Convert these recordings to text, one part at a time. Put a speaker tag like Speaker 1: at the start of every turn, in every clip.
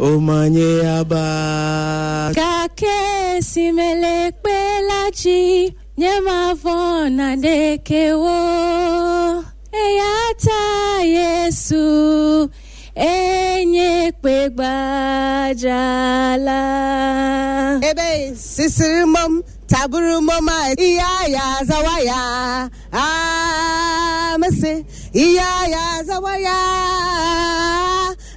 Speaker 1: umanyeyaba
Speaker 2: kake simelekpelaji nyemavona dekewo eyata yesu enye kpegbajala
Speaker 3: ebe sisiri mom taburu moma iya ya zawaya. Ah, Amasi iya ya zawaya.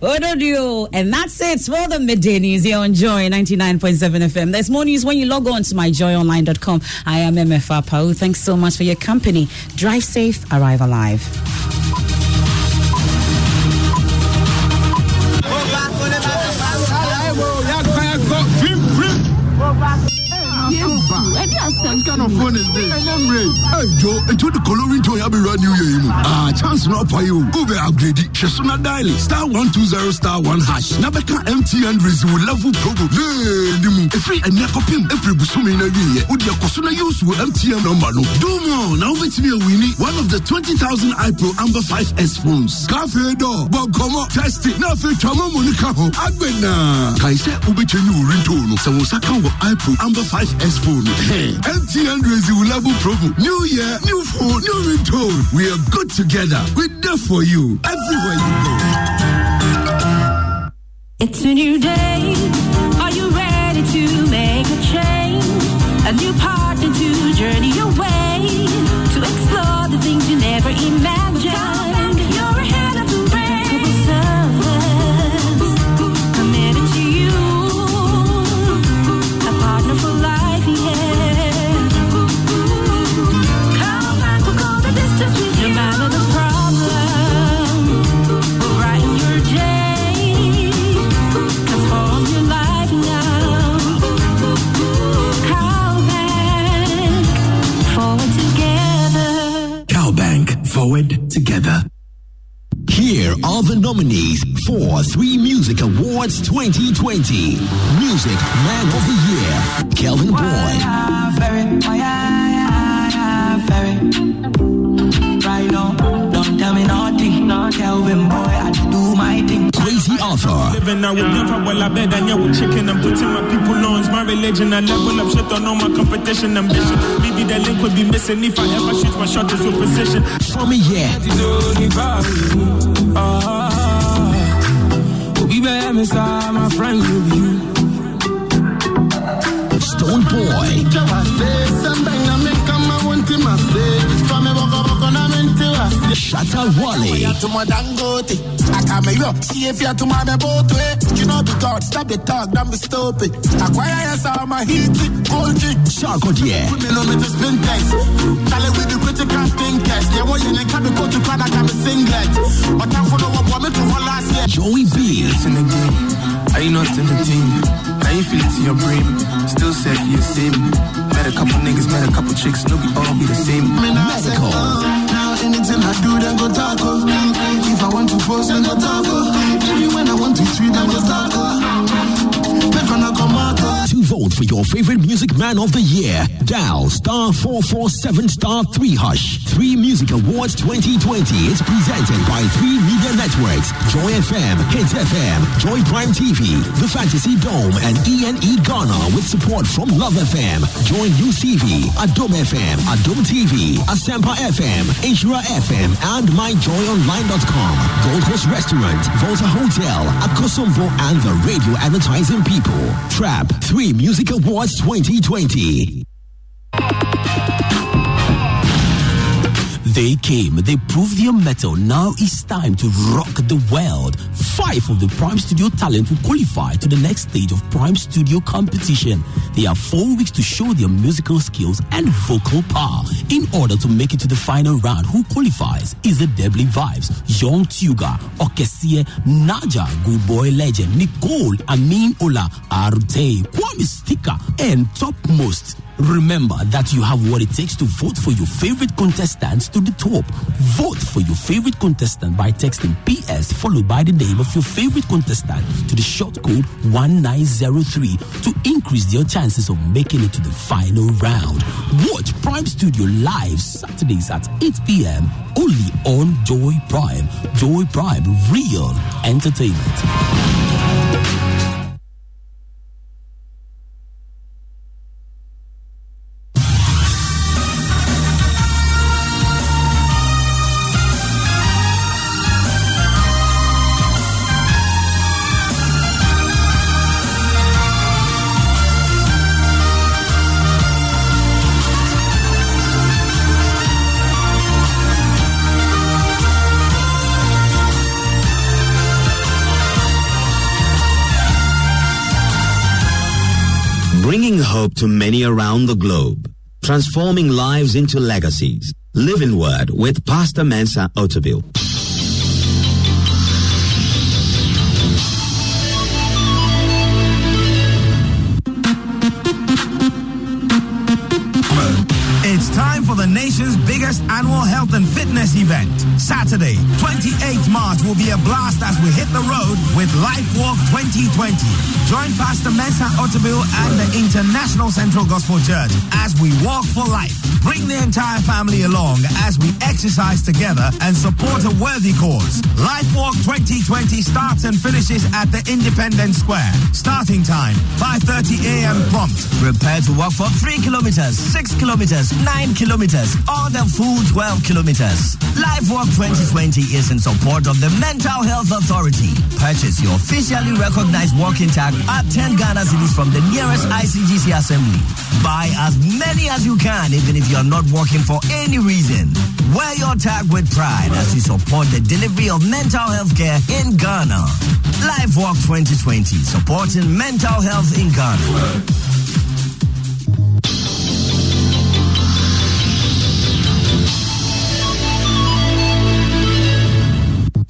Speaker 1: do jɔrɛ njoya do amareke ma tɛ ŋɔ tsi o.
Speaker 4: Isuwe dojade, Jaya Odoa Maraka Matawachio. Ododio. And that's it for the middays here on Joy 99.7 FM. There's more news when you log on to myjoyonline.com. I am MFR Pau. Thanks so much for your company. Drive safe, arrive alive.
Speaker 5: What kind of phone is this? Hey, Joe, what the coloring to have run you here. Ah, chance not for you. Go be upgrade. Shesuna dial star one two zero star one hash. Nabeka MTN resume level promo. Yeah, nimu. Every and yakopim every busumi na ye. Udi akosuna use with MTN number no. Do more. Now bet me a winnie one of the twenty thousand iPro Amber 5S phones. Cafe door. Bob come up. Test it. Now for chama monica ho. Agbena. Kaise ubeche ni urinto no. Sa wosaka wo iPro Amber 5S phone. Hey, MTN resume level promo. New year, new phone, new ringtone. We are good together. We're there for you everywhere you go.
Speaker 6: It's a new day. Are you ready to make a change? A new partner to journey your way to explore the things you never imagined.
Speaker 7: Nominees for Three Music Awards 2020. Music Man of the Year, Kelvin Boyd.
Speaker 8: Don't tell me nothing. Kelvin boy, I do my thing.
Speaker 7: Kwesi Arthur.
Speaker 9: Living now with never well I bed and yeah with chicken I'm putting my people on my religion I level up shit on all my competition ambition maybe that link would be missing if I ever shoot my shot is with precision
Speaker 7: From a year.
Speaker 8: Better miss all my friends with you.
Speaker 7: Stonebwoy. Shatta Wale.
Speaker 10: To my dangote. I can make up. See if you're to my boat way. You know the God, stop the talk, don't be stupid. Acquire yourself my heat, cold drink.
Speaker 7: Sarkodie.
Speaker 10: Kilometers spin test. Tell it with the critical think test. Yeah, what you need can be go to Canada, can be singlet. But I'm for the one woman to hold last year.
Speaker 7: Joey B.
Speaker 8: Listen again. Are you not entertained? Now you feel it to your brain. Still safe, you're saving. Met a couple niggas, met a couple chicks. No, we all be the same.
Speaker 7: Medikal.
Speaker 10: Uh, now Anything I do, then go talk of. If I want to post, then go talk of. Maybe when I want to tweet, then go talk of.
Speaker 7: To vote for your favorite music man of the year, dial star 447 star 3 hush. 3 Music Awards 2020 is presented by 3 Media Networks, Joy FM, Hits FM, Joy Prime TV, The Fantasy Dome, and ENE Ghana with support from Love FM, Join UCV, Adom FM, Adom TV, Asempa FM, Nhyira FM, and MyJoyOnline.com, Gold Coast Restaurant, Volta Hotel, Akosombo, and the Radio Advertising People. Trap 3 Music Awards 2020.
Speaker 11: They came, they proved their metal. Now it's time to rock the world. Five of the Prime Studio talent will qualify to the next stage of Prime Studio competition. They have four weeks to show their musical skills and vocal power. In order to make it to the final round, who qualifies is the Deadly Vibes, Young Tuga, Okesie, Naja, Good Boy Legend, Nicole, Amin Ola, Arte, Kwame Sticker, and topmost. Remember that you have what it takes to vote for your favorite contestants to the top. Vote for your favorite contestant by texting PS followed by the name of your favorite contestant to the short code 1903 to increase your chances of making it to the final round. Watch Prime Studio live Saturdays at 8 p.m. only on Joy Prime. Joy Prime, real entertainment.
Speaker 12: To many around the globe, transforming lives into legacies. Living Word with Pastor Mensa Otabil.
Speaker 13: Annual health and fitness event. Saturday, 28th March will be a blast as we hit the road with Life Walk 2020. Join Pastor Mensa Otabil and the International Central Gospel Church as we walk for life. Bring the entire family along as we exercise together and support a worthy cause. Life Walk 2020 starts and finishes at the Independence Square. Starting time, 5.30 a.m. prompt.
Speaker 14: Prepare to walk for 3 kilometers, 6 kilometers, 9 kilometers, or the full 12 kilometers. Life Walk 2020 is in support of the Mental Health Authority. Purchase your officially recognized walking tag at 10 Ghana cities from the nearest ICGC assembly. Buy as many as you can, even if you are not walking for any reason. Wear your tag with pride as you support the delivery of mental health care in Ghana. Life Walk 2020, supporting mental health in Ghana.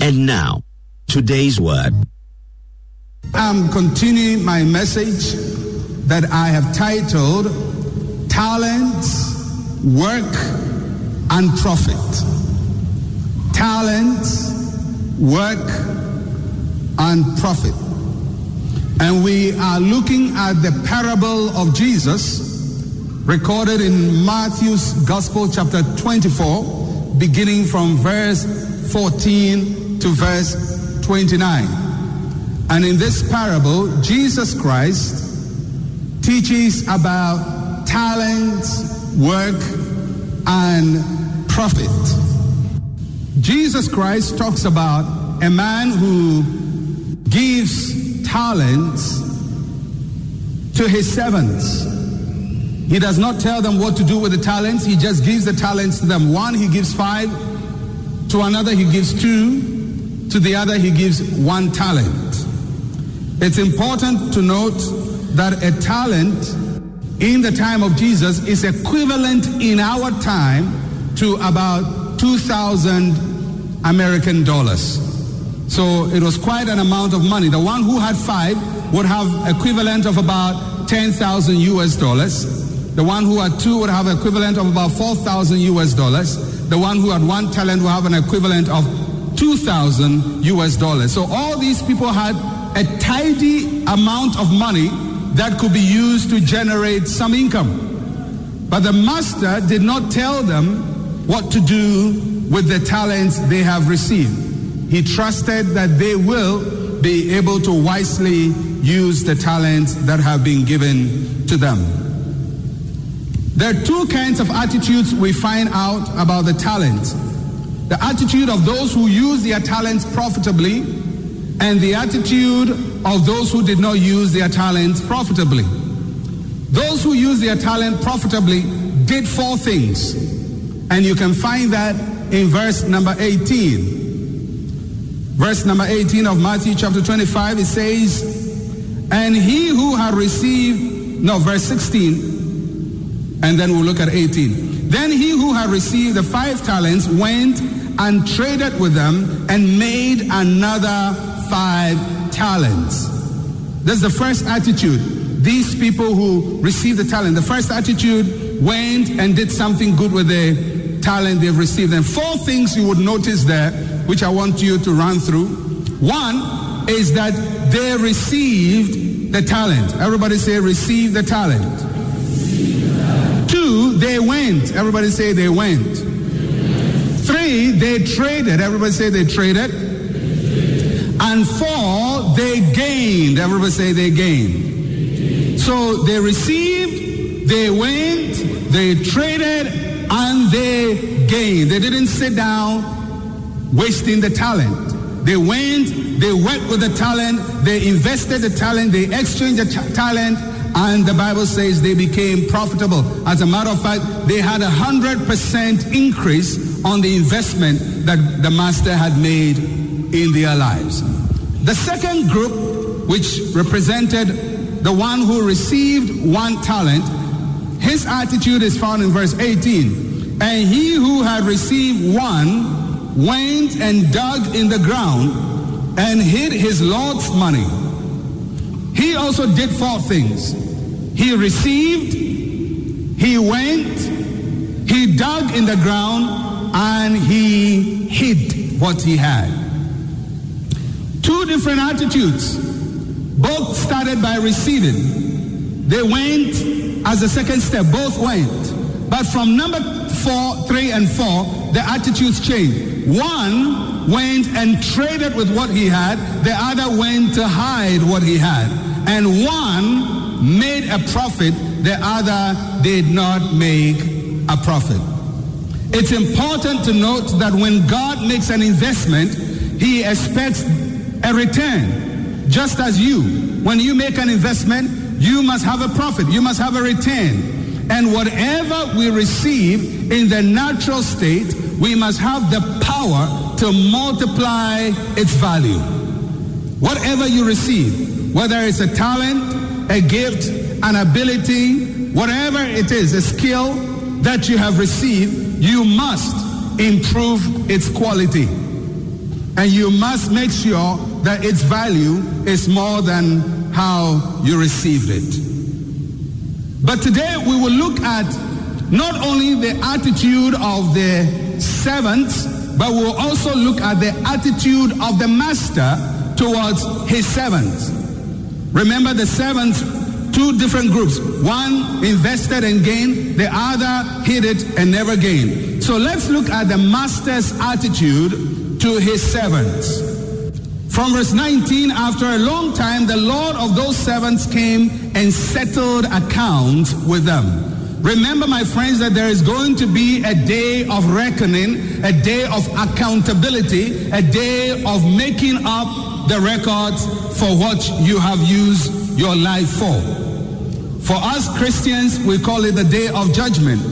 Speaker 12: And now, today's word.
Speaker 15: I'm continuing my message that I have titled Talents, Work, and Profit. Talents, Work, and Profit. And we are looking at the parable of Jesus recorded in Matthew's Gospel, chapter 24, beginning from verse 14 to verse 29. And in this parable, Jesus Christ teaches about talents, work, and profit. Jesus Christ talks about a man who gives talents to his servants. He does not tell them what to do with the talents, he just gives the talents to them. One, he gives five, to another, he gives two, to the other, he gives one talent. It's important to note that a talent in the time of Jesus is equivalent in our time to about 2,000 American dollars. So it was quite an amount of money. The one who had five would have equivalent of about 10,000 US dollars. The one who had two would have equivalent of about 4,000 US dollars. The one who had one talent would have an equivalent of 2,000 US dollars. So all these people had a tidy amount of money that could be used to generate some income. But the master did not tell them what to do with the talents they have received. He trusted that they will be able to wisely use the talents that have been given to them. There are two kinds of attitudes we find out about the talents the attitude of those who use their talents profitably, and the attitude of those who did not use their talents profitably. Those who use their talent profitably did four things, and you can find that in verse number 18. Verse number 18 of Matthew chapter 25, it says, And he who had received, no, verse 16, and then we'll look at 18. Then he who had received the five talents went and traded with them and made another five talents. That's the first attitude. These people who received the talent, the first attitude went and did something good with the talent they've received. And four things you would notice there, which I want you to run through. One is that they received the talent. Everybody say, receive the talent. They went. Everybody say, they went. Three, they traded. Everybody say, they traded. And four, they gained. Everybody say, they gained. So they received, they went, they traded, and they gained. They didn't sit down wasting the talent. They went, they worked with the talent, they invested the talent, they exchanged the ta- talent, and the Bible says they became profitable. As a matter of fact, they had a hundred percent increase on the investment that the master had made in their lives. The second group, which represented the one who received one talent, his attitude is found in verse 18. And he who had received one went and dug in the ground and hid his Lord's money. He also did four things. He received, he went, he dug in the ground, and he hid what he had. Two different attitudes. Both started by receiving. They went as a second step, both went. But from number four, three, and four, the attitudes changed. One went and traded with what he had, the other went to hide what he had. And one made a profit, the other did not make a profit. It's important to note that when God makes an investment, he expects a return. Just as you, when you make an investment, you must have a profit, you must have a return. And whatever we receive in the natural state, we must have the power to multiply its value. Whatever you receive, whether it's a talent, a gift, an ability, whatever it is, a skill that you have received, you must improve its quality. And you must make sure that its value is more than how you received it. But today we will look at not only the attitude of the servants, but we'll also look at the attitude of the master towards his servants. Remember the servants, two different groups. One invested and gained, the other hid it and never gained. So let's look at the master's attitude to his servants. From verse 19, after a long time, the Lord of those servants came and settled accounts with them. Remember, my friends, that there is going to be a day of reckoning, a day of accountability, a day of making up the records for what you have used your life for. For us Christians, we call it the day of judgment.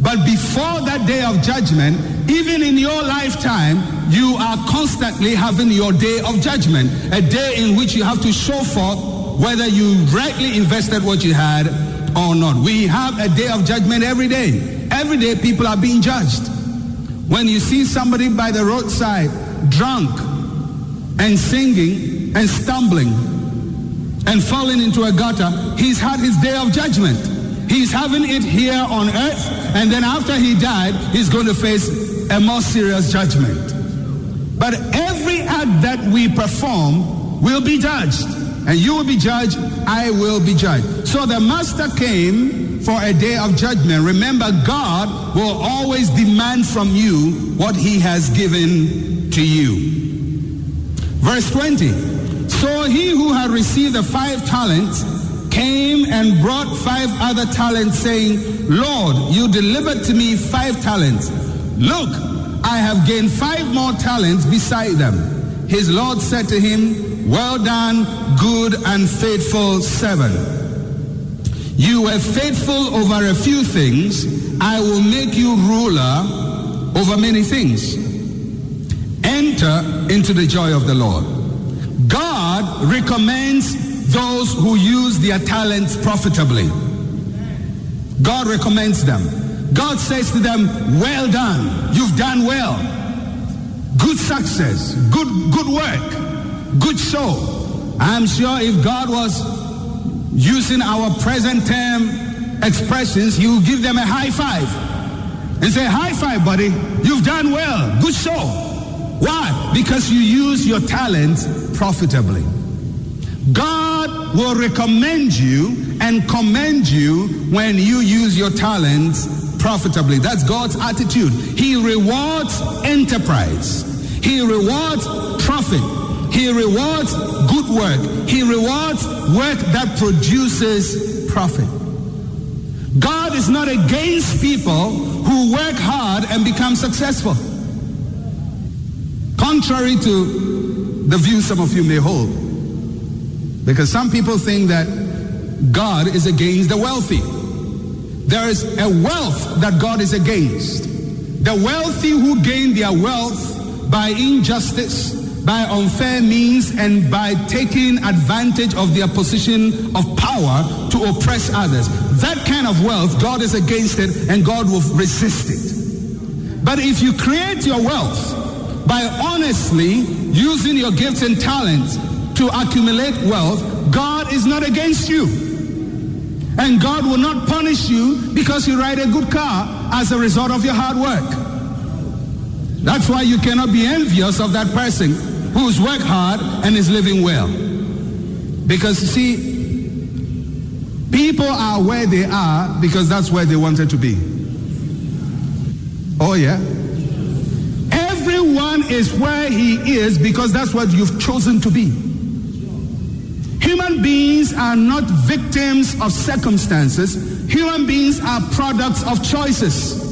Speaker 15: But before that day of judgment, even in your lifetime, you are constantly having your day of judgment, a day in which you have to show forth whether you rightly invested what you had or not. We have a day of judgment every day. Every day people are being judged. When you see somebody by the roadside drunk and singing and stumbling and falling into a gutter, he's had his day of judgment. He's having it here on earth, and then after he died, he's going to face a more serious judgment. But every act that we perform will be judged. And you will be judged, I will be judged. So the master came for a day of judgment. Remember, God will always demand from you what he has given to you. Verse 20. So he who had received the five talents came and brought five other talents, saying, Lord, you delivered to me five talents. Look, I have gained five more talents beside them. His Lord said to him, Well done, good and faithful servant. You were faithful over a few things. I will make you ruler over many things. Enter into the joy of the Lord. God recommends those who use their talents profitably. God recommends them. God says to them, Well done. You've done well. Good success. Good, good work. Good show. I'm sure if God was using our present term expressions, he would give them a high five and say, High five, buddy. You've done well. Good show. Why? Because you use your talents profitably. God will recommend you and commend you when you use your talents profitably. That's God's attitude. He rewards enterprise. He rewards profit. He rewards good work. He rewards work that produces profit. God is not against people who work hard and become successful. Contrary to the view some of you may hold. Because some people think that God is against the wealthy. There is a wealth that God is against. The wealthy who gain their wealth by injustice, by unfair means, and by taking advantage of their position of power to oppress others. That kind of wealth, God is against it and God will resist it. But if you create your wealth by honestly using your gifts and talents to accumulate wealth, God is not against you. And God will not punish you because you ride a good car as a result of your hard work. That's why you cannot be envious of that person who's worked hard and is living well. Because you see, people are where they are because that's where they wanted to be. Oh, yeah? Everyone is where he is because that's what you've chosen to be. Human beings are not victims of circumstances. Human beings are products of choices.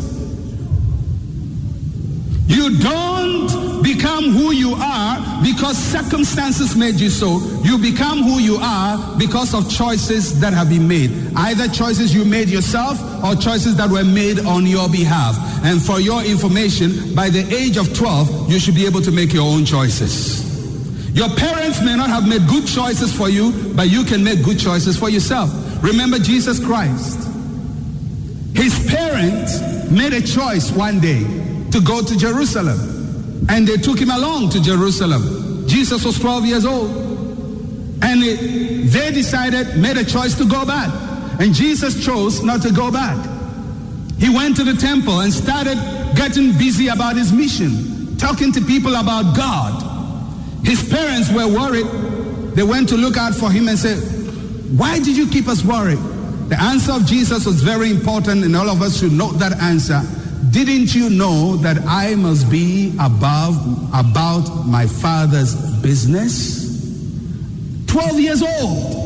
Speaker 15: You don't become who you are because circumstances made you so. You become who you are because of choices that have been made. Either choices you made yourself or choices that were made on your behalf. And for your information, by the age of 12, you should be able to make your own choices. Your parents may not have made good choices for you, but you can make good choices for yourself. Remember Jesus Christ. His parents made a choice one day to go to Jerusalem. And they took him along to Jerusalem. Jesus was 12 years old. And they decided, made a choice to go back. And Jesus chose not to go back. He went to the temple and started getting busy about his mission, talking to people about God. His parents were worried. They went to look out for him and said, Why did you keep us worried? The answer of Jesus was very important, and all of us should note that answer. Didn't you know that I must be above about my father's business? 12 years old.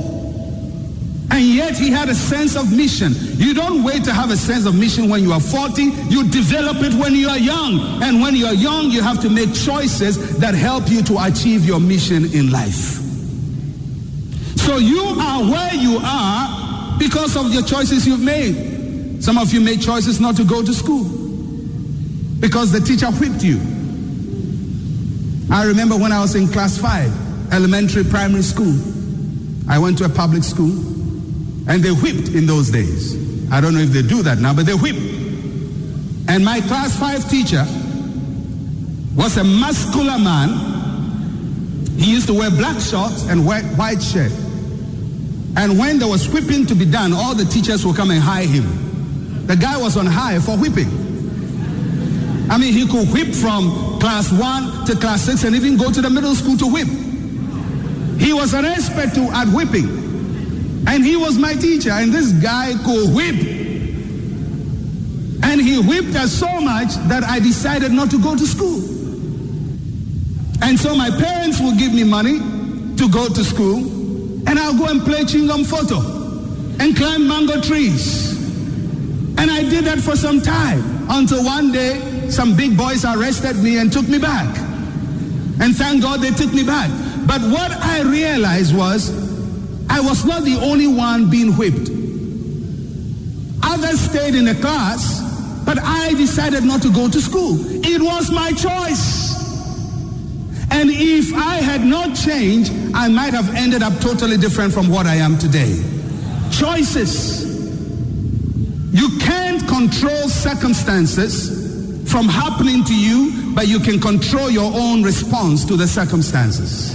Speaker 15: And yet he had a sense of mission. You don't wait to have a sense of mission when you are 40. You develop it when you are young. And when you are young, you have to make choices that help you to achieve your mission in life. So you are where you are because of your choices you've made. Some of you made choices not to go to school because the teacher whipped you. I remember when I was in class five, elementary, primary school. I went to a public school and they whipped in those days. I don't know if they do that now, but they whipped. And my class five teacher was a muscular man. He used to wear black shorts and white, shirt. And when there was whipping to be done, all the teachers would come and hire him. The guy was on high for whipping. I mean, he could whip from class one to class six and even go to the middle school to whip. He was an expert to, at whipping. And he was my teacher. And this guy could whip. And he whipped us so much that I decided not to go to school. And so my parents would give me money to go to school. And I'll go and play chingam photo and climb mango trees. And I did that for some time until one day some big boys arrested me and took me back. And thank God they took me back. But what I realized was I was not the only one being whipped. Others stayed in the class, but I decided not to go to school. It was my choice. And if I had not changed, I might have ended up totally different from what I am today. Choices. You can't control circumstances from happening to you, but you can control your own response to the circumstances.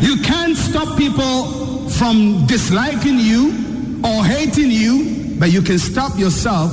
Speaker 15: You can't stop people from disliking you or hating you, but you can stop yourself